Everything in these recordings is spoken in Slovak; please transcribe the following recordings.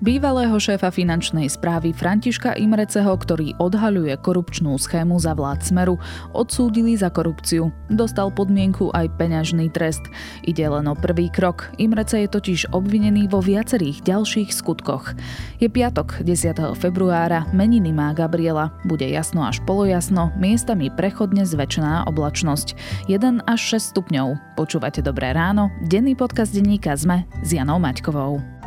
Bývalého šéfa finančnej správy Františka Imreceho, ktorý odhaľuje korupčnú schému za vlád Smeru, odsúdili za korupciu. Dostal podmienku aj peňažný trest. Ide len o prvý krok. Imrece je totiž obvinený vo viacerých ďalších skutkoch. Je piatok, 10. februára, meniny má Gabriela. Bude jasno až polojasno, miestami prechodne zväčšená oblačnosť. 1 až 6 stupňov. Počúvate Dobré ráno, denný podcast denníka ZME s Janou Maťkovou.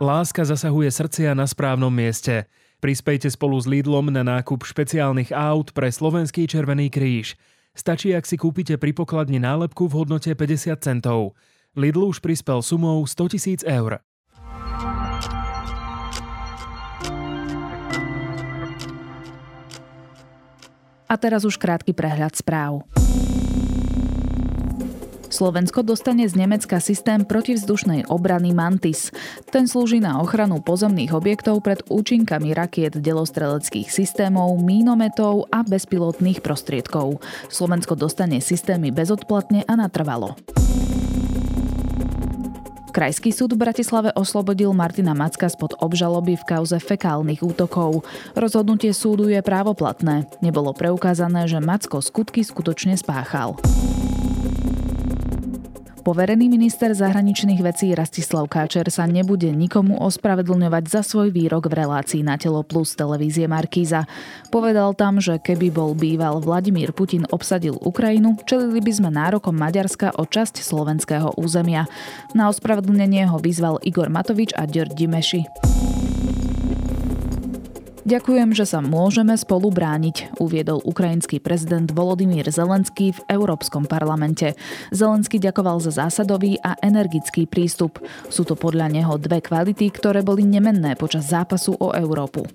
Láska zasahuje srdcia na správnom mieste. Prispejte spolu s Lidlom na nákup špeciálnych aut pre Slovenský Červený kríž. Stačí, ak si kúpite pri pokladni nálepku v hodnote 50 centov. Lidl už prispel sumou 100 tisíc eur. A teraz už krátky prehľad správ. Slovensko dostane z Nemecka systém protivzdušnej obrany Mantis. Ten slúži na ochranu pozemných objektov pred účinkami rakiet delostreleckých systémov, mínometov a bezpilotných prostriedkov. Slovensko dostane systémy bezodplatne a natrvalo. Krajský súd v Bratislave oslobodil Martina Macka spod obžaloby v kauze fekálnych útokov. Rozhodnutie súdu je právoplatné. Nebolo preukázané, že Macko skutky skutočne spáchal. Poverený minister zahraničných vecí Rastislav Káčer sa nebude nikomu ospravedlňovať za svoj výrok v relácii na Telo Plus televízie Markíza. Povedal tam, že keby bol býval Vladimír Putin obsadil Ukrajinu, čelili by sme nárokom Maďarska o časť slovenského územia. Na ospravedlnenie ho vyzval Igor Matovič a Ďor Dimeši. Ďakujem, že sa môžeme spolu brániť, uviedol ukrajinský prezident Volodymyr Zelenský v Európskom parlamente. Zelenský ďakoval za zásadový a energický prístup. Sú to podľa neho dve kvality, ktoré boli nemenné počas zápasu o Európu.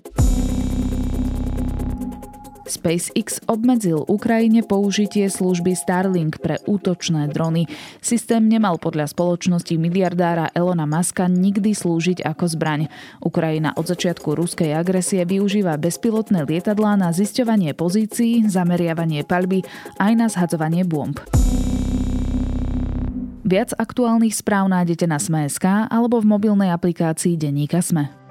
SpaceX obmedzil Ukrajine použitie služby Starlink pre útočné drony. Systém nemal podľa spoločnosti miliardára Elona Muska nikdy slúžiť ako zbraň. Ukrajina od začiatku ruskej agresie využíva bezpilotné lietadlá na zisťovanie pozícií, zameriavanie palby aj na zhadzovanie bomb. Viac aktuálnych správ nájdete na Sme.sk alebo v mobilnej aplikácii Denníka Sme.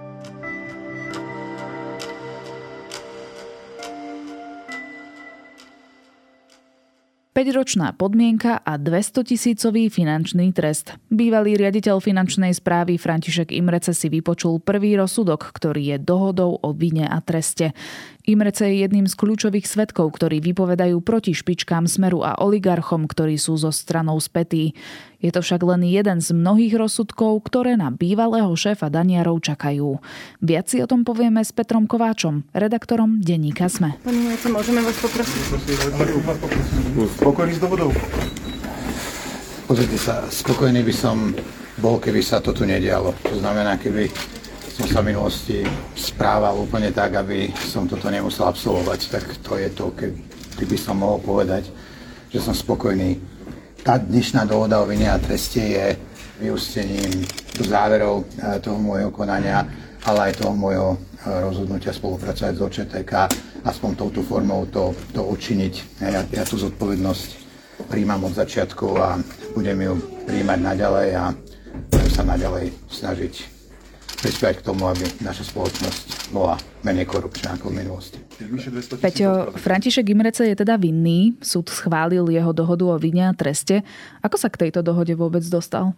5-ročná podmienka a 200 tisícový finančný trest. Bývalý riaditeľ finančnej správy František Imrece si vypočul prvý rozsudok, ktorý je dohodou o vine a treste. Imrece je jedným z kľúčových svetkov, ktorí vypovedajú proti špičkám Smeru a oligarchom, ktorí sú zo stranou spätí. Je to však len jeden z mnohých rozsudkov, ktoré na bývalého šéfa Daniarov čakajú. Viac si o tom povieme s Petrom Kováčom, redaktorom Denníka Sme. Pani Majce, môžeme vás poprosiť? Spokojný s dohodou? Pozrite sa, spokojný by som bol, keby sa to tu nedialo. To znamená, keby som sa v minulosti správal úplne tak, aby som toto nemusel absolvovať, tak to je to, keby som mohol povedať, že som spokojný. Tá dnešná dohoda o vine a treste je vyústením záverov eh, toho môjho konania, ale aj toho môjho eh, rozhodnutia spolupracovať s OČTK, aspoň touto formou to, to učiniť. Ja, ja tú zodpovednosť príjmam od začiatku a budem ju príjmať naďalej a budem sa naďalej snažiť prispievať k tomu, aby naša spoločnosť bola menej korupčná ako v minulosti. Peťo, František Imrece je teda vinný. Súd schválil jeho dohodu o vine a treste. Ako sa k tejto dohode vôbec dostal?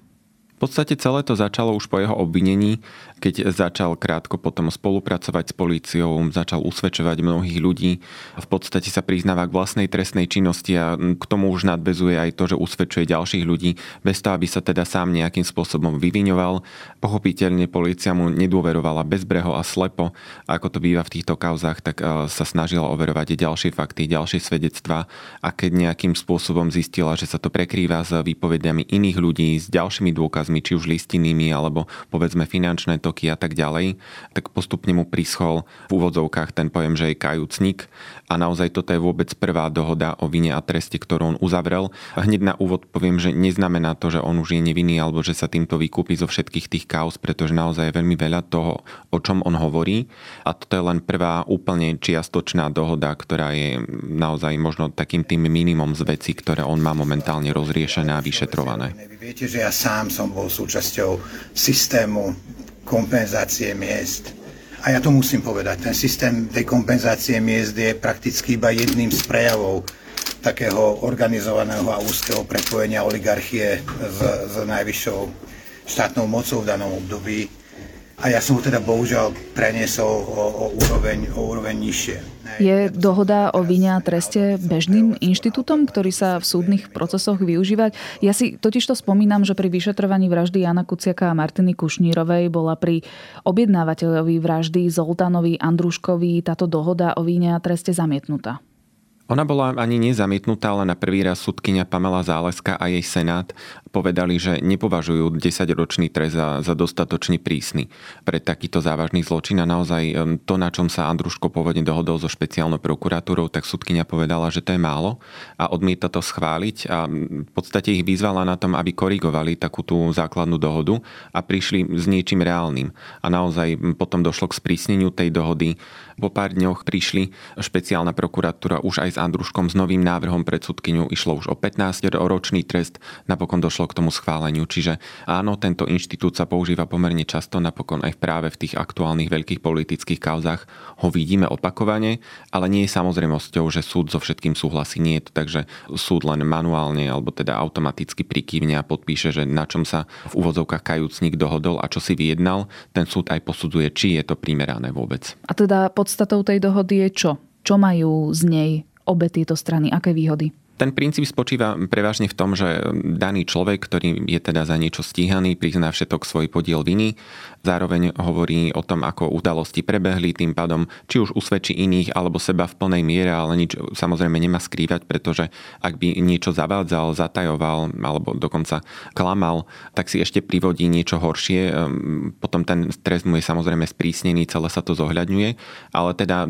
V podstate celé to začalo už po jeho obvinení, keď začal krátko potom spolupracovať s políciou, začal usvedčovať mnohých ľudí. V podstate sa priznáva k vlastnej trestnej činnosti a k tomu už nadvezuje aj to, že usvedčuje ďalších ľudí, bez toho, aby sa teda sám nejakým spôsobom vyviňoval. Pochopiteľne polícia mu nedôverovala bezbreho a slepo. Ako to býva v týchto kauzach, tak e, sa snažila overovať ďalšie fakty, ďalšie svedectvá a keď nejakým spôsobom zistila, že sa to prekrýva s výpovediami iných ľudí, s ďalšími dôkazmi, peniazmi, či už listinnými, alebo povedzme finančné toky a tak ďalej, tak postupne mu prischol v úvodzovkách ten pojem, že je kajúcnik a naozaj toto je vôbec prvá dohoda o vine a treste, ktorú on uzavrel. Hneď na úvod poviem, že neznamená to, že on už je nevinný alebo že sa týmto vykúpi zo všetkých tých kauz, pretože naozaj je veľmi veľa toho, o čom on hovorí a toto je len prvá úplne čiastočná dohoda, ktorá je naozaj možno takým tým minimum z vecí, ktoré on má momentálne rozriešené a vyšetrované. Vy viete, že ja sám som bol súčasťou systému kompenzácie miest. A ja to musím povedať, ten systém tej kompenzácie miest je prakticky iba jedným z prejavov takého organizovaného a úzkeho prepojenia oligarchie s, s najvyššou štátnou mocou v danom období. A ja som ho teda bohužiaľ preniesol o, o, úroveň, o úroveň nižšie. Je dohoda o vine a treste bežným inštitútom, ktorý sa v súdnych procesoch využívať? Ja si totiž to spomínam, že pri vyšetrovaní vraždy Jana Kuciaka a Martiny Kušnírovej bola pri objednávateľovi vraždy Zoltánovi Andruškovi táto dohoda o víne a treste zamietnutá. Ona bola ani nezamietnutá, ale na prvý raz sudkynia Pamela Záleska a jej senát povedali, že nepovažujú 10-ročný trest za, za dostatočne prísny pre takýto závažný zločin a naozaj to, na čom sa Andruško pôvodne dohodol so špeciálnou prokuratúrou, tak sudkynia povedala, že to je málo a odmieta to schváliť a v podstate ich vyzvala na tom, aby korigovali takú tú základnú dohodu a prišli s niečím reálnym. A naozaj potom došlo k sprísneniu tej dohody. Po pár dňoch prišli špeciálna prokuratúra už aj s Andruškom s novým návrhom pred sudkyňu. Išlo už o 15-ročný trest, napokon došlo k tomu schváleniu. Čiže áno, tento inštitút sa používa pomerne často, napokon aj práve v tých aktuálnych veľkých politických kauzách ho vidíme opakovane, ale nie je samozrejmosťou, že súd so všetkým súhlasí. Nie je to tak, že súd len manuálne alebo teda automaticky prikývne a podpíše, že na čom sa v úvodzovkách kajúcnik dohodol a čo si vyjednal, ten súd aj posudzuje, či je to primerané vôbec. A teda podstatou tej dohody je čo? Čo majú z nej obe tieto strany? Aké výhody? Ten princíp spočíva prevažne v tom, že daný človek, ktorý je teda za niečo stíhaný, prizná všetok svoj podiel viny, zároveň hovorí o tom, ako udalosti prebehli, tým pádom či už usvedčí iných alebo seba v plnej miere, ale nič samozrejme nemá skrývať, pretože ak by niečo zavádzal, zatajoval alebo dokonca klamal, tak si ešte privodí niečo horšie. Ehm, potom ten trest mu je samozrejme sprísnený, celé sa to zohľadňuje, ale teda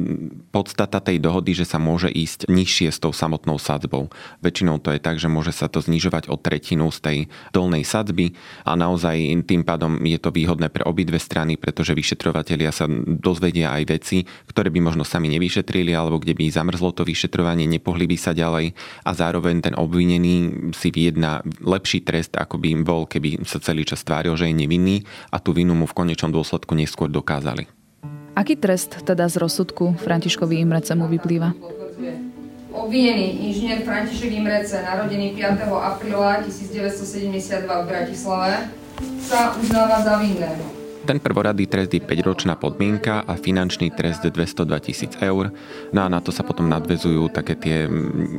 podstata tej dohody, že sa môže ísť nižšie s tou samotnou sadzbou. Väčšinou to je tak, že môže sa to znižovať o tretinu z tej dolnej sadzby a naozaj tým pádom je to výhodné pre obidve strany, pretože vyšetrovatelia sa dozvedia aj veci, ktoré by možno sami nevyšetrili alebo kde by zamrzlo to vyšetrovanie, nepohli by sa ďalej a zároveň ten obvinený si vyjedná lepší trest, ako by im bol, keby sa celý čas tváril, že je nevinný a tú vinu mu v konečnom dôsledku neskôr dokázali. Aký trest teda z rozsudku Františkovi Imrecemu vyplýva? Obvinený inžinier František Imrece, narodený 5. apríla 1972 v Bratislave, sa uznáva za vinného. Ten prvoradý trest je 5-ročná podmienka a finančný trest 202 tisíc eur. No a na to sa potom nadvezujú také tie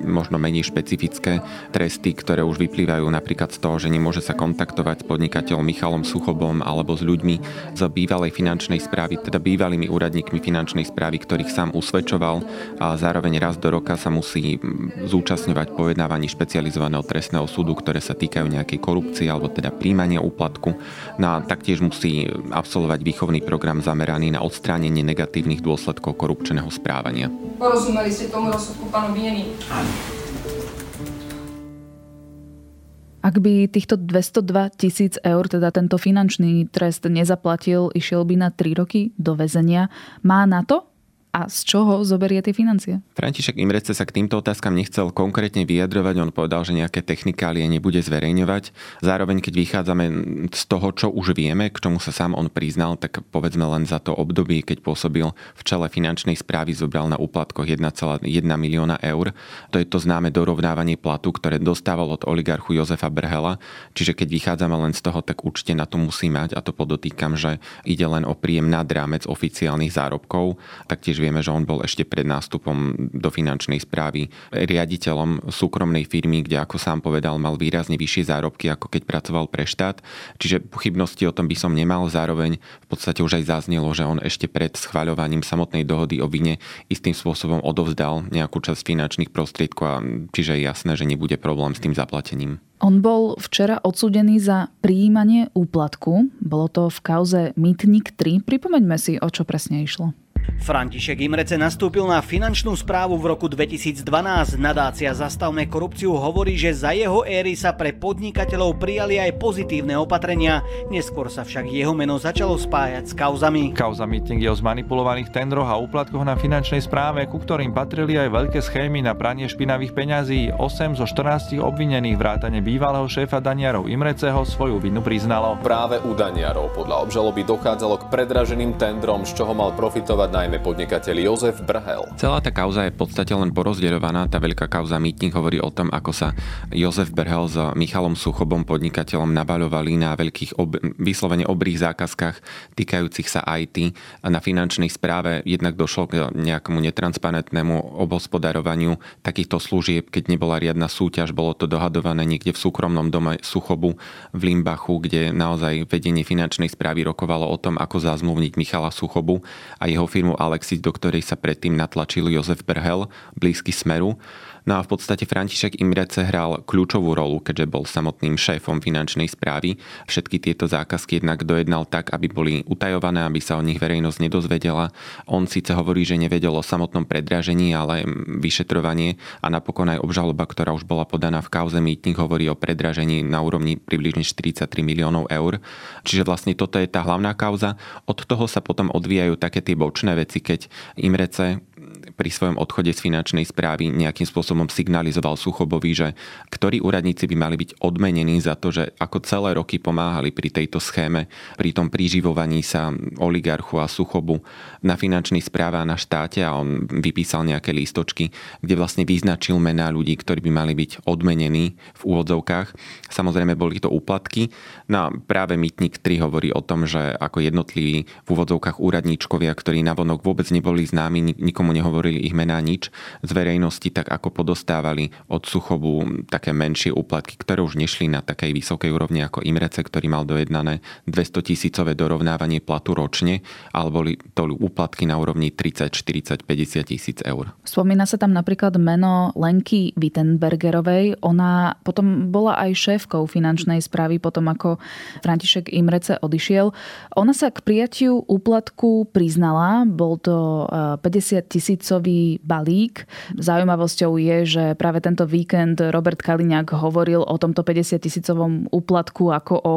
možno menej špecifické tresty, ktoré už vyplývajú napríklad z toho, že nemôže sa kontaktovať s podnikateľom Michalom Suchobom alebo s ľuďmi z bývalej finančnej správy, teda bývalými úradníkmi finančnej správy, ktorých sám usvedčoval a zároveň raz do roka sa musí zúčastňovať pojednávaní špecializovaného trestného súdu, ktoré sa týkajú nejakej korupcie alebo teda príjmania úplatku. No a taktiež musí absolvovať výchovný program zameraný na odstránenie negatívnych dôsledkov korupčného správania. Porozumeli ste tomu rozsudku, pán obvinený? Ak by týchto 202 tisíc eur, teda tento finančný trest nezaplatil, išiel by na 3 roky do väzenia. Má na to? A z čoho zoberie tie financie? František Imrece sa k týmto otázkam nechcel konkrétne vyjadrovať, on povedal, že nejaké technikálie nebude zverejňovať. Zároveň, keď vychádzame z toho, čo už vieme, k čomu sa sám on priznal, tak povedzme len za to obdobie, keď pôsobil v čele finančnej správy, zobral na úplatkoch 1,1 milióna eur. To je to známe dorovnávanie platu, ktoré dostával od oligarchu Jozefa Brhela. Čiže keď vychádzame len z toho, tak určite na to musí mať a to podotýkam, že ide len o príjem nad rámec oficiálnych zárobkov. Taktiež Taktiež vieme, že on bol ešte pred nástupom do finančnej správy riaditeľom súkromnej firmy, kde, ako sám povedal, mal výrazne vyššie zárobky, ako keď pracoval pre štát. Čiže pochybnosti o tom by som nemal. Zároveň v podstate už aj zaznelo, že on ešte pred schváľovaním samotnej dohody o vine istým spôsobom odovzdal nejakú časť finančných prostriedkov a čiže je jasné, že nebude problém s tým zaplatením. On bol včera odsudený za prijímanie úplatku. Bolo to v kauze Mytnik 3. Pripomeňme si, o čo presne išlo. František Imrece nastúpil na finančnú správu v roku 2012. Nadácia Zastavme korupciu hovorí, že za jeho éry sa pre podnikateľov prijali aj pozitívne opatrenia. Neskôr sa však jeho meno začalo spájať s kauzami. Kauza meeting je o zmanipulovaných tendroch a úplatkoch na finančnej správe, ku ktorým patrili aj veľké schémy na pranie špinavých peňazí. 8 zo 14 obvinených vrátane bývalého šéfa Daniarov Imreceho svoju vinu priznalo. Práve u Daniarov podľa obžaloby dochádzalo k predraženým tendrom, z čoho mal profitovať najmä podnikateľ Jozef Brhel. Celá tá kauza je v podstate len porozdeľovaná. Tá veľká kauza Mýtnik hovorí o tom, ako sa Jozef Brhel s Michalom Suchobom, podnikateľom, nabaľovali na veľkých, ob, vyslovene obrých zákazkách týkajúcich sa IT. Na finančnej správe jednak došlo k nejakému netransparentnému obospodarovaniu takýchto služieb, keď nebola riadna súťaž, bolo to dohadované niekde v súkromnom dome Suchobu v Limbachu, kde naozaj vedenie finančnej správy rokovalo o tom, ako zazmluvniť Michala Suchobu a jeho firmu Alexis, do ktorej sa predtým natlačil Jozef Brhel, blízky Smeru. No a v podstate František Imrece hral kľúčovú rolu, keďže bol samotným šéfom finančnej správy. Všetky tieto zákazky jednak dojednal tak, aby boli utajované, aby sa o nich verejnosť nedozvedela. On síce hovorí, že nevedel o samotnom predražení, ale vyšetrovanie a napokon aj obžaloba, ktorá už bola podaná v kauze Mýtnik, hovorí o predražení na úrovni približne 43 miliónov eur. Čiže vlastne toto je tá hlavná kauza. Od toho sa potom odvíjajú také tie bočné veci, keď Imrece pri svojom odchode z finančnej správy nejakým spôsobom signalizoval Suchobovi, že ktorí úradníci by mali byť odmenení za to, že ako celé roky pomáhali pri tejto schéme, pri tom priživovaní sa oligarchu a Suchobu na finančnej správe a na štáte a on vypísal nejaké lístočky, kde vlastne vyznačil mená ľudí, ktorí by mali byť odmenení v úvodzovkách. Samozrejme boli to úplatky. No práve Mytnik 3 hovorí o tom, že ako jednotliví v úvodzovkách úradníčkovia, ktorí navonok vôbec neboli známi, nikomu nehovorili ich mená nič z verejnosti, tak ako podostávali od Suchobu také menšie úplatky, ktoré už nešli na takej vysokej úrovni ako Imrece, ktorý mal dojednané 200 tisícové dorovnávanie platu ročne, ale boli to úplatky na úrovni 30, 40, 50 tisíc eur. Spomína sa tam napríklad meno Lenky Wittenbergerovej. Ona potom bola aj šéfkou finančnej správy potom, ako František Imrece odišiel. Ona sa k prijatiu úplatku priznala. Bol to 50 eh, tisícový balík. Zaujímavosťou je, že práve tento víkend Robert Kaliňák hovoril o tomto 50 tisícovom úplatku ako o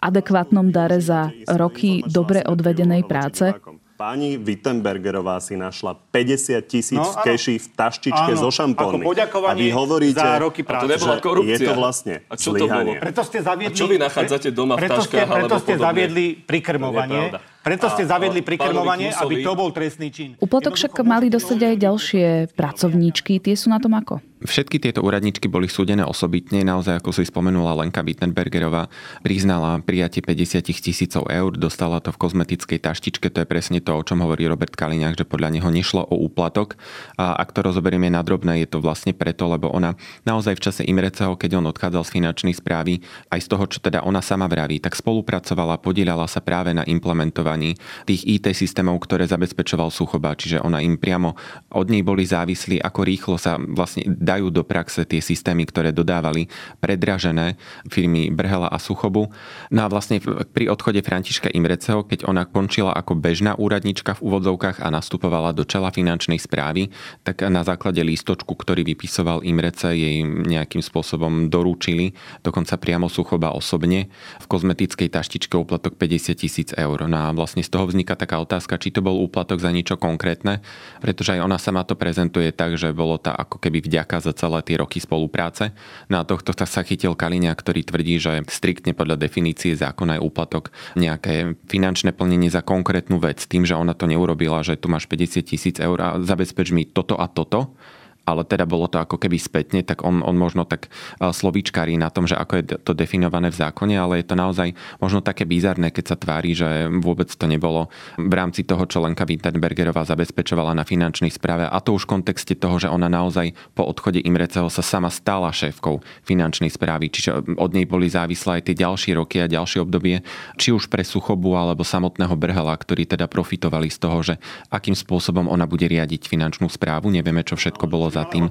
adekvátnom dare za roky dobre odvedenej práce. Pani Wittenbergerová si našla 50 tisíc no, keši v taštičke áno, zo šampónmi. Ako poďakovanie a vy hovoríte, za roky práce. A to nebola korupcia. Je to vlastne a čo to bolo? Preto ste zaviedli... A čo vy nachádzate doma v taškách? Preto ste, preto ste zaviedli prikrmovanie preto ste zaviedli prikrmovanie, aby to bol trestný čin. Uplatok však mali dostať aj ďalšie pracovníčky. Tie sú na tom ako? Všetky tieto úradničky boli súdené osobitne, naozaj ako si spomenula Lenka Wittenbergerová, priznala prijatie 50 tisícov eur, dostala to v kozmetickej taštičke, to je presne to, o čom hovorí Robert Kaliňák, že podľa neho nešlo o úplatok. A ak to rozoberieme na drobné, je to vlastne preto, lebo ona naozaj v čase Imreceho, keď on odchádzal z finančnej správy, aj z toho, čo teda ona sama vraví, tak spolupracovala, podielala sa práve na implementovaní tých IT systémov, ktoré zabezpečoval Suchoba, čiže ona im priamo od nej boli závislí, ako rýchlo sa vlastne dajú do praxe tie systémy, ktoré dodávali predražené firmy Brhela a Suchobu. No a vlastne pri odchode Františka Imreceho, keď ona končila ako bežná úradnička v úvodzovkách a nastupovala do čela finančnej správy, tak na základe lístočku, ktorý vypisoval Imrece, jej nejakým spôsobom dorúčili, dokonca priamo Suchoba osobne, v kozmetickej taštičke úplatok 50 tisíc eur. No a vlastne z toho vzniká taká otázka, či to bol úplatok za niečo konkrétne, pretože aj ona sama to prezentuje tak, že bolo to ako keby vďaka za celé tie roky spolupráce. Na no tohto sa chytil Kalinia, ktorý tvrdí, že striktne podľa definície zákona je úplatok nejaké finančné plnenie za konkrétnu vec, tým, že ona to neurobila, že tu máš 50 tisíc eur a zabezpeč mi toto a toto ale teda bolo to ako keby spätne, tak on, on možno tak e, slovíčkarí na tom, že ako je to definované v zákone, ale je to naozaj možno také bizarné, keď sa tvári, že vôbec to nebolo v rámci toho, čo Lenka Wittenbergerová zabezpečovala na finančnej správe a to už v kontexte toho, že ona naozaj po odchode Imreceho sa sama stala šéfkou finančnej správy, čiže od nej boli závislé aj tie ďalšie roky a ďalšie obdobie, či už pre Suchobu alebo samotného Brhela, ktorí teda profitovali z toho, že akým spôsobom ona bude riadiť finančnú správu. Nevieme, čo všetko bolo za tým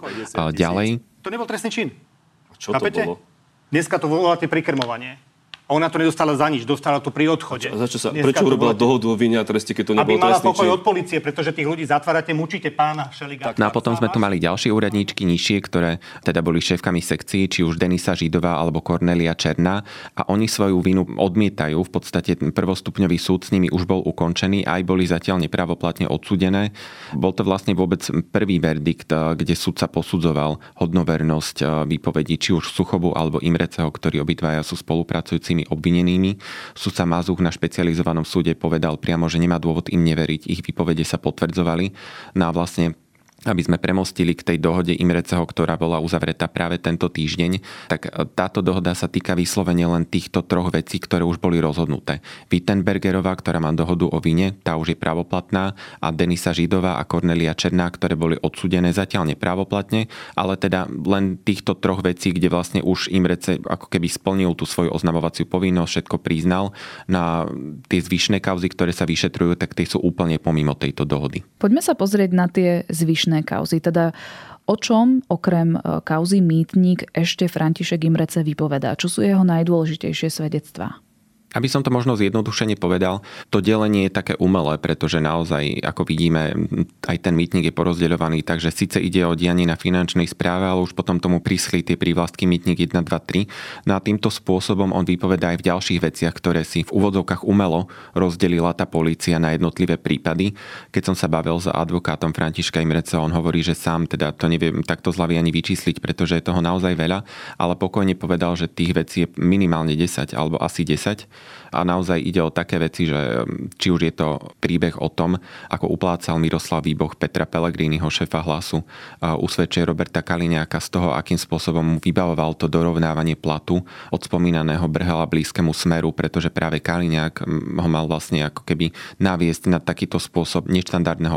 ďalej. To nebol trestný čin. A čo Chápete? to bolo? Dneska to voláte prikrmovanie. A ona to nedostala za nič, dostala to pri odchode. A za čo sa, prečo urobila dohodu o vine a treste, keď to nebolo Aby mala trestný pokoj čin? od policie, pretože tých ľudí zatvárate, mučíte pána Šeliga. No a potom sme tu mali ďalšie úradníčky nižšie, ktoré teda boli šéfkami sekcií, či už Denisa Židová alebo Kornelia Černá a oni svoju vinu odmietajú. V podstate prvostupňový súd s nimi už bol ukončený, aj boli zatiaľ nepravoplatne odsudené. Bol to vlastne vôbec prvý verdikt, kde sudca posudzoval hodnovernosť výpovedí či už Suchovu alebo Imreceho, ktorí obidvaja sú spolupracujúcimi obvinenými. Sudca Mazuch na špecializovanom súde povedal priamo, že nemá dôvod im neveriť. Ich výpovede sa potvrdzovali. No a vlastne aby sme premostili k tej dohode Imreceho, ktorá bola uzavretá práve tento týždeň, tak táto dohoda sa týka vyslovene len týchto troch vecí, ktoré už boli rozhodnuté. Wittenbergerová, ktorá má dohodu o vine, tá už je pravoplatná a Denisa Židová a Kornelia Černá, ktoré boli odsudené zatiaľ nepravoplatne, ale teda len týchto troch vecí, kde vlastne už Imrece ako keby splnil tú svoju oznamovaciu povinnosť, všetko priznal. Na tie zvyšné kauzy, ktoré sa vyšetrujú, tak tie sú úplne pomimo tejto dohody. Poďme sa pozrieť na tie zvyšné kauzy. Teda o čom okrem kauzy Mýtnik ešte František Imrece vypovedá? Čo sú jeho najdôležitejšie svedectvá? Aby som to možno zjednodušene povedal, to delenie je také umelé, pretože naozaj, ako vidíme, aj ten mýtnik je porozdeľovaný, takže síce ide o dianie na finančnej správe, ale už potom tomu prischli tie prívlastky mýtnik 1, 2, 3. No a týmto spôsobom on vypovedá aj v ďalších veciach, ktoré si v úvodzovkách umelo rozdelila tá polícia na jednotlivé prípady. Keď som sa bavil s advokátom Františka Imrece, on hovorí, že sám teda to neviem takto zľavy ani vyčísliť, pretože je toho naozaj veľa, ale pokojne povedal, že tých vecí je minimálne 10 alebo asi 10 a naozaj ide o také veci, že či už je to príbeh o tom, ako uplácal Miroslav Výboch Petra Pellegriniho, šefa hlasu, usvedčuje Roberta Kaliňáka z toho, akým spôsobom mu vybavoval to dorovnávanie platu od spomínaného Brhela blízkemu smeru, pretože práve Kaliňák ho mal vlastne ako keby naviesť na takýto spôsob neštandardného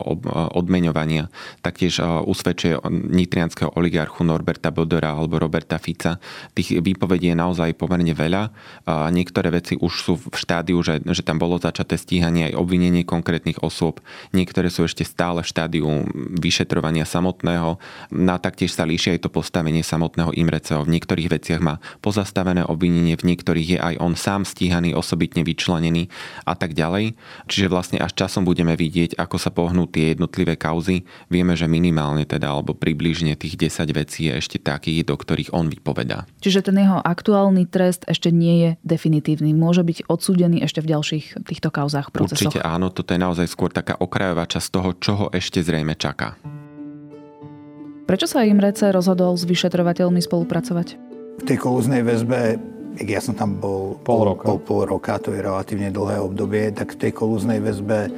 odmeňovania. Taktiež usvedčuje nitrianského oligarchu Norberta Bodora alebo Roberta Fica. Tých výpovedí je naozaj pomerne veľa. Niektoré veci už sú v štádiu, že, že tam bolo začaté stíhanie aj obvinenie konkrétnych osôb. Niektoré sú ešte stále v štádiu vyšetrovania samotného. No a taktiež sa líši aj to postavenie samotného Imreceho. V niektorých veciach má pozastavené obvinenie, v niektorých je aj on sám stíhaný, osobitne vyčlenený a tak ďalej. Čiže vlastne až časom budeme vidieť, ako sa pohnú tie jednotlivé kauzy. Vieme, že minimálne teda, alebo približne tých 10 vecí je ešte takých, do ktorých on vypovedá. Čiže ten jeho aktuálny trest ešte nie je definitívny. Môže byť odsúdený ešte v ďalších týchto kauzách, procesoch? Určite áno, toto je naozaj skôr taká okrajová časť toho, čo ho ešte zrejme čaká. Prečo sa Imrece rozhodol s vyšetrovateľmi spolupracovať? V tej kolúznej väzbe, ja som tam bol pol roka. Pol, pol roka, to je relatívne dlhé obdobie, tak v tej kolúznej väzbe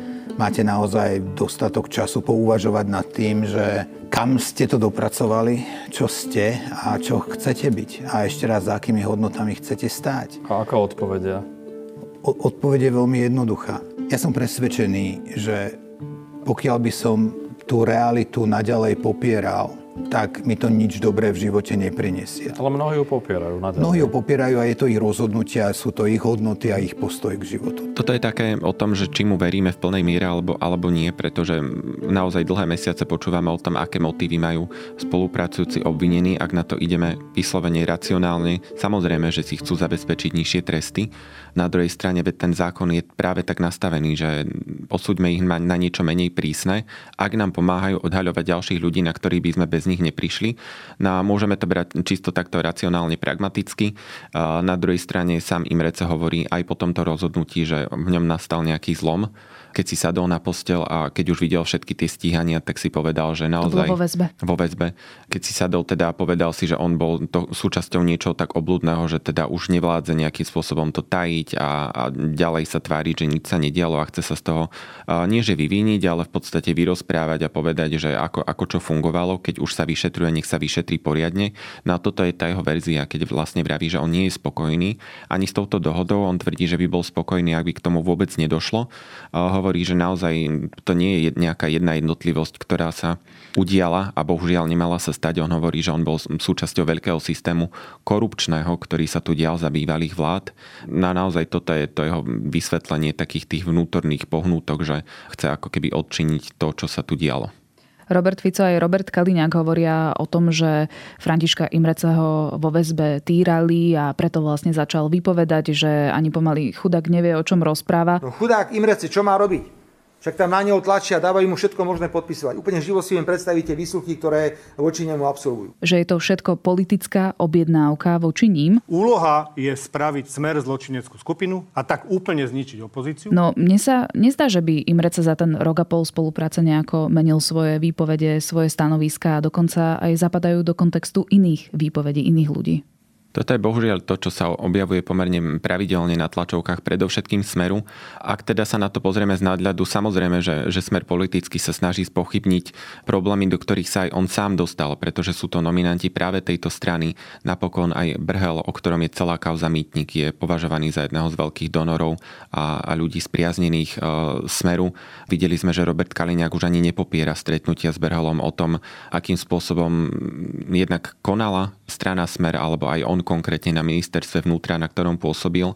máte naozaj dostatok času pouvažovať nad tým, že kam ste to dopracovali, čo ste a čo chcete byť. A ešte raz, za akými hodnotami chcete stáť. A aká odpovedia? Odpoveď je veľmi jednoduchá. Ja som presvedčený, že pokiaľ by som tú realitu naďalej popieral, tak mi to nič dobré v živote neprinesie. Ale mnohí ju popierajú. Naďalej. Mnohí ju popierajú a je to ich rozhodnutia, sú to ich hodnoty a ich postoj k životu. Toto je také o tom, že či mu veríme v plnej miere alebo, alebo nie, pretože naozaj dlhé mesiace počúvame o tom, aké motívy majú spolupracujúci obvinení, ak na to ideme vyslovene racionálne. Samozrejme, že si chcú zabezpečiť nižšie tresty. Na druhej strane, veď ten zákon je práve tak nastavený, že posúďme ich na niečo menej prísne, ak nám pomáhajú odhaľovať ďalších ľudí, na ktorých by sme bez nich neprišli. No a môžeme to brať čisto takto racionálne, pragmaticky. Na druhej strane sám Imrece hovorí aj po tomto rozhodnutí, že v ňom nastal nejaký zlom keď si sadol na postel a keď už videl všetky tie stíhania, tak si povedal, že naozaj... Vo väzbe. Vo väzbe. Keď si sadol teda a povedal si, že on bol to súčasťou niečoho tak obludného, že teda už nevládze nejakým spôsobom to tajiť a, a ďalej sa tváriť, že nič sa nedialo a chce sa z toho nie že vyviniť, ale v podstate vyrozprávať a povedať, že ako, ako čo fungovalo, keď už sa vyšetruje, nech sa vyšetrí poriadne. No a toto je tá jeho verzia, keď vlastne vraví, že on nie je spokojný ani s touto dohodou, on tvrdí, že by bol spokojný, ak by k tomu vôbec nedošlo hovorí, že naozaj to nie je nejaká jedna jednotlivosť, ktorá sa udiala a bohužiaľ nemala sa stať. On hovorí, že on bol súčasťou veľkého systému korupčného, ktorý sa tu dial za bývalých vlád. No a naozaj toto je to jeho vysvetlenie takých tých vnútorných pohnútok, že chce ako keby odčiniť to, čo sa tu dialo. Robert Fico aj Robert Kaliňák hovoria o tom, že Františka Imreceho vo väzbe týrali a preto vlastne začal vypovedať, že ani pomaly chudák nevie, o čom rozpráva. No chudák Imrece, čo má robiť? Však tam na neho tlačia, dávajú mu všetko možné podpisovať. Úplne živo si viem predstaviť tie výsluchy, ktoré voči nemu absolvujú. Že je to všetko politická objednávka voči ním. Úloha je spraviť smer zločineckú skupinu a tak úplne zničiť opozíciu. No mne sa nezdá, že by Imrece za ten rok a pol spolupráce nejako menil svoje výpovede, svoje stanoviská a dokonca aj zapadajú do kontextu iných výpovedí iných ľudí. Toto je bohužiaľ to, čo sa objavuje pomerne pravidelne na tlačovkách, predovšetkým Smeru. Ak teda sa na to pozrieme z nadľadu, samozrejme, že, že Smer politicky sa snaží spochybniť problémy, do ktorých sa aj on sám dostal, pretože sú to nominanti práve tejto strany. Napokon aj Brhel, o ktorom je celá kauza Mýtnik, je považovaný za jedného z veľkých donorov a, a ľudí spriaznených e, Smeru. Videli sme, že Robert Kaliňák už ani nepopiera stretnutia s Brhelom o tom, akým spôsobom jednak konala strana Smer, alebo aj on on konkrétne na ministerstve vnútra, na ktorom pôsobil.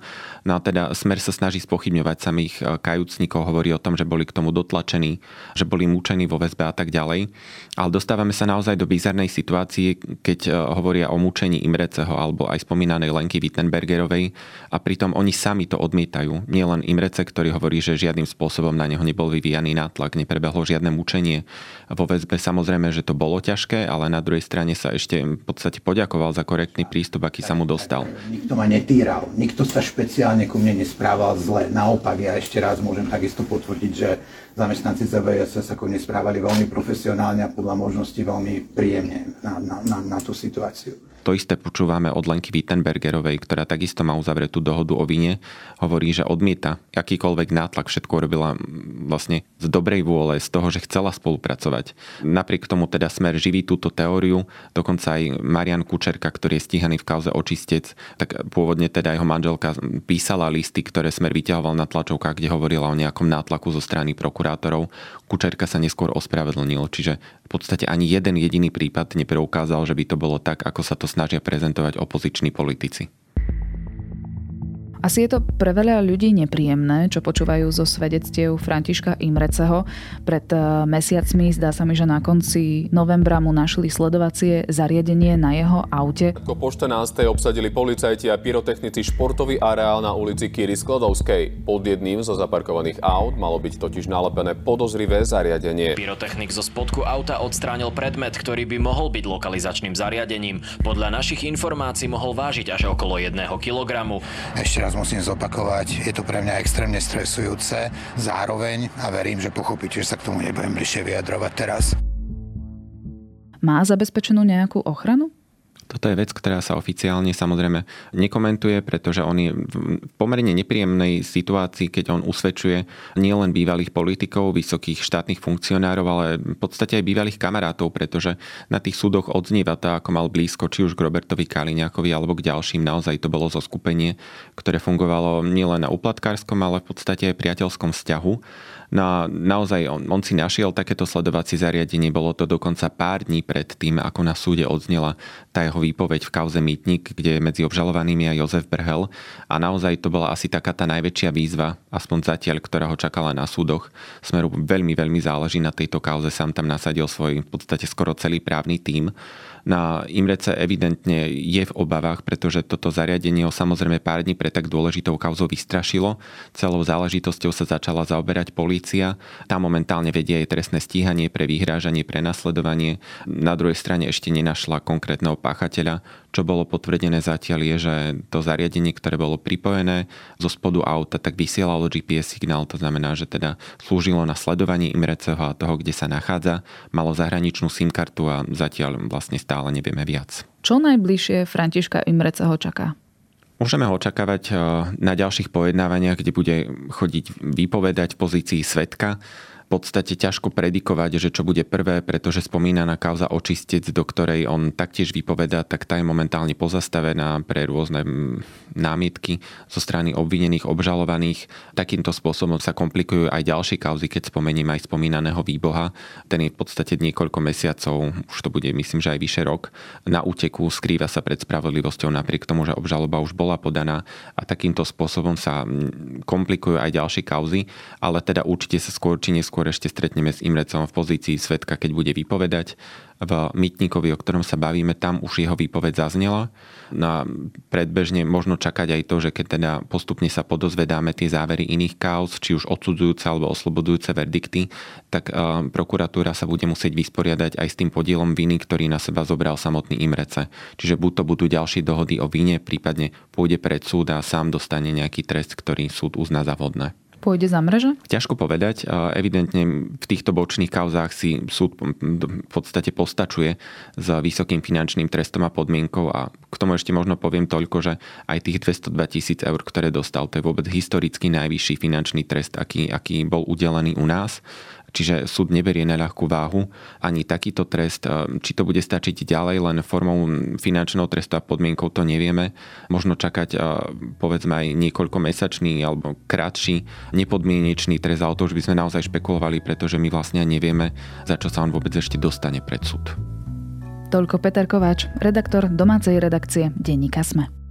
No a teda Smer sa snaží spochybňovať samých e, kajúcnikov, hovorí o tom, že boli k tomu dotlačení, že boli múčení vo väzbe a tak ďalej. Ale dostávame sa naozaj do bizarnej situácie, keď e, hovoria o múčení Imreceho alebo aj spomínanej Lenky Wittenbergerovej a pritom oni sami to odmietajú. Nielen Imrece, ktorý hovorí, že žiadnym spôsobom na neho nebol vyvíjaný nátlak, neprebehlo žiadne mučenie vo väzbe. Samozrejme, že to bolo ťažké, ale na druhej strane sa ešte v podstate poďakoval za korektný prístup aký sa mu dostal. Nikto ma netýral, nikto sa špeciálne ku mne nesprával zle. Naopak, ja ešte raz môžem takisto potvrdiť, že zamestnanci ZBS sa ku mne správali veľmi profesionálne a podľa možností veľmi príjemne na, na, na, na tú situáciu. To isté počúvame od Lenky Wittenbergerovej, ktorá takisto má uzavretú dohodu o vine. Hovorí, že odmieta akýkoľvek nátlak, všetko robila vlastne z dobrej vôle, z toho, že chcela spolupracovať. Napriek tomu teda Smer živí túto teóriu, dokonca aj Marian Kučerka, ktorý je stíhaný v kauze očistec, tak pôvodne teda jeho manželka písala listy, ktoré Smer vyťahoval na tlačovkách, kde hovorila o nejakom nátlaku zo strany prokurátorov. Kučerka sa neskôr ospravedlnil, čiže v podstate ani jeden jediný prípad nepreukázal, že by to bolo tak, ako sa to snažia prezentovať opoziční politici. Asi je to pre veľa ľudí nepríjemné, čo počúvajú zo svedectiev Františka Imreceho. Pred eh, mesiacmi zdá sa mi, že na konci novembra mu našli sledovacie zariadenie na jeho aute. Ako po 14. obsadili policajti a pyrotechnici športový areál na ulici Kýry Skladovskej. Pod jedným zo zaparkovaných aut malo byť totiž nalepené podozrivé zariadenie. Pyrotechnik zo spodku auta odstránil predmet, ktorý by mohol byť lokalizačným zariadením. Podľa našich informácií mohol vážiť až okolo 1 kg. Ešte raz musím zopakovať, je to pre mňa extrémne stresujúce zároveň a verím, že pochopíte, že sa k tomu nebudem bližšie vyjadrovať teraz. Má zabezpečenú nejakú ochranu? Toto je vec, ktorá sa oficiálne samozrejme nekomentuje, pretože on je v pomerne nepríjemnej situácii, keď on usvedčuje nielen bývalých politikov, vysokých štátnych funkcionárov, ale v podstate aj bývalých kamarátov, pretože na tých súdoch odznieva to, ako mal blízko či už k Robertovi Kaliňákovi alebo k ďalším. Naozaj to bolo zo skupenie, ktoré fungovalo nielen na uplatkárskom, ale v podstate aj priateľskom vzťahu. No a naozaj on, on si našiel takéto sledovacie zariadenie, bolo to dokonca pár dní pred tým, ako na súde odznela tá jeho výpoveď v kauze Mýtnik, kde medzi obžalovanými aj Jozef Brhel. A naozaj to bola asi taká tá najväčšia výzva, aspoň zatiaľ, ktorá ho čakala na súdoch. Smeru veľmi, veľmi záleží na tejto kauze, sám tam nasadil svoj v podstate skoro celý právny tím na Imrece evidentne je v obavách, pretože toto zariadenie ho samozrejme pár dní pre tak dôležitou kauzou vystrašilo. Celou záležitosťou sa začala zaoberať polícia. Tá momentálne vedie aj trestné stíhanie pre vyhrážanie, pre nasledovanie. Na druhej strane ešte nenašla konkrétneho páchateľa. Čo bolo potvrdené zatiaľ je, že to zariadenie, ktoré bolo pripojené zo spodu auta, tak vysielalo GPS signál, to znamená, že teda slúžilo na sledovanie Imreceho a toho, kde sa nachádza. Malo zahraničnú SIM kartu a zatiaľ vlastne stále nevieme viac. Čo najbližšie Františka Imreceho čaká? Môžeme ho očakávať eh, na ďalších pojednávaniach, kde bude chodiť vypovedať v pozícii svetka podstate ťažko predikovať, že čo bude prvé, pretože spomínaná kauza očistec, do ktorej on taktiež vypoveda, tak tá je momentálne pozastavená pre rôzne námietky zo strany obvinených, obžalovaných. Takýmto spôsobom sa komplikujú aj ďalšie kauzy, keď spomeniem aj spomínaného výboha. Ten je v podstate niekoľko mesiacov, už to bude myslím, že aj vyše rok, na úteku, skrýva sa pred spravodlivosťou napriek tomu, že obžaloba už bola podaná a takýmto spôsobom sa komplikujú aj ďalšie kauzy, ale teda určite sa skôr či neskôr neskôr ešte stretneme s Imrecom v pozícii svetka, keď bude vypovedať. V Mytníkovi, o ktorom sa bavíme, tam už jeho výpoveď zaznela. No a predbežne možno čakať aj to, že keď teda postupne sa podozvedáme tie závery iných kauz, či už odsudzujúce alebo oslobodujúce verdikty, tak prokuratúra sa bude musieť vysporiadať aj s tým podielom viny, ktorý na seba zobral samotný Imrece. Čiže buď to budú ďalšie dohody o vine, prípadne pôjde pred súd a sám dostane nejaký trest, ktorý súd uzná za vhodné pôjde za mreže? Ťažko povedať. Evidentne v týchto bočných kauzách si súd v podstate postačuje s vysokým finančným trestom a podmienkou a k tomu ešte možno poviem toľko, že aj tých 202 tisíc eur, ktoré dostal, to je vôbec historicky najvyšší finančný trest, aký, aký bol udelený u nás. Čiže súd neberie na ľahkú váhu ani takýto trest. E, či to bude stačiť ďalej len formou finančného trestu a podmienkou, to nevieme. Možno čakať e, povedzme aj niekoľko mesačný alebo krátší nepodmienečný trest, ale to už by sme naozaj špekulovali, pretože my vlastne nevieme, za čo sa on vôbec ešte dostane pred súd. Toľko Peter Kováč, redaktor domácej redakcie Denníka Sme.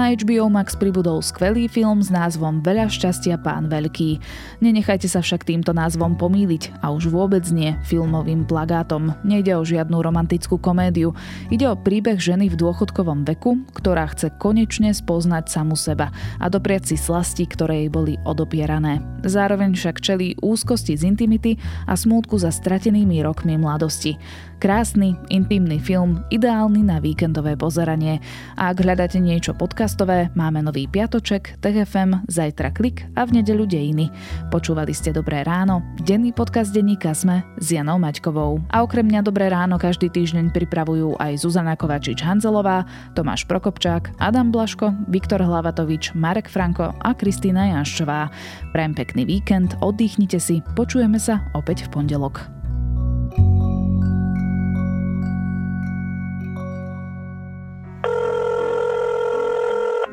Na HBO Max pribudol skvelý film s názvom Veľa šťastia pán veľký. Nenechajte sa však týmto názvom pomýliť a už vôbec nie filmovým plagátom. Nejde o žiadnu romantickú komédiu. Ide o príbeh ženy v dôchodkovom veku, ktorá chce konečne spoznať samu seba a dopriať si slasti, ktoré jej boli odopierané. Zároveň však čelí úzkosti z intimity a smútku za stratenými rokmi mladosti. Krásny, intimný film, ideálny na víkendové pozeranie. A ak hľadáte niečo podcastové, máme nový piatoček, TFM, zajtra klik a v nedeľu dejiny. Počúvali ste Dobré ráno, denný podcast denníka Sme s Janou Maťkovou. A okrem mňa Dobré ráno každý týždeň pripravujú aj Zuzana Kovačič-Hanzelová, Tomáš Prokopčák, Adam Blaško, Viktor Hlavatovič, Marek Franko a Kristýna Janščová. Prajem pekný víkend, oddychnite si, počujeme sa opäť v pondelok.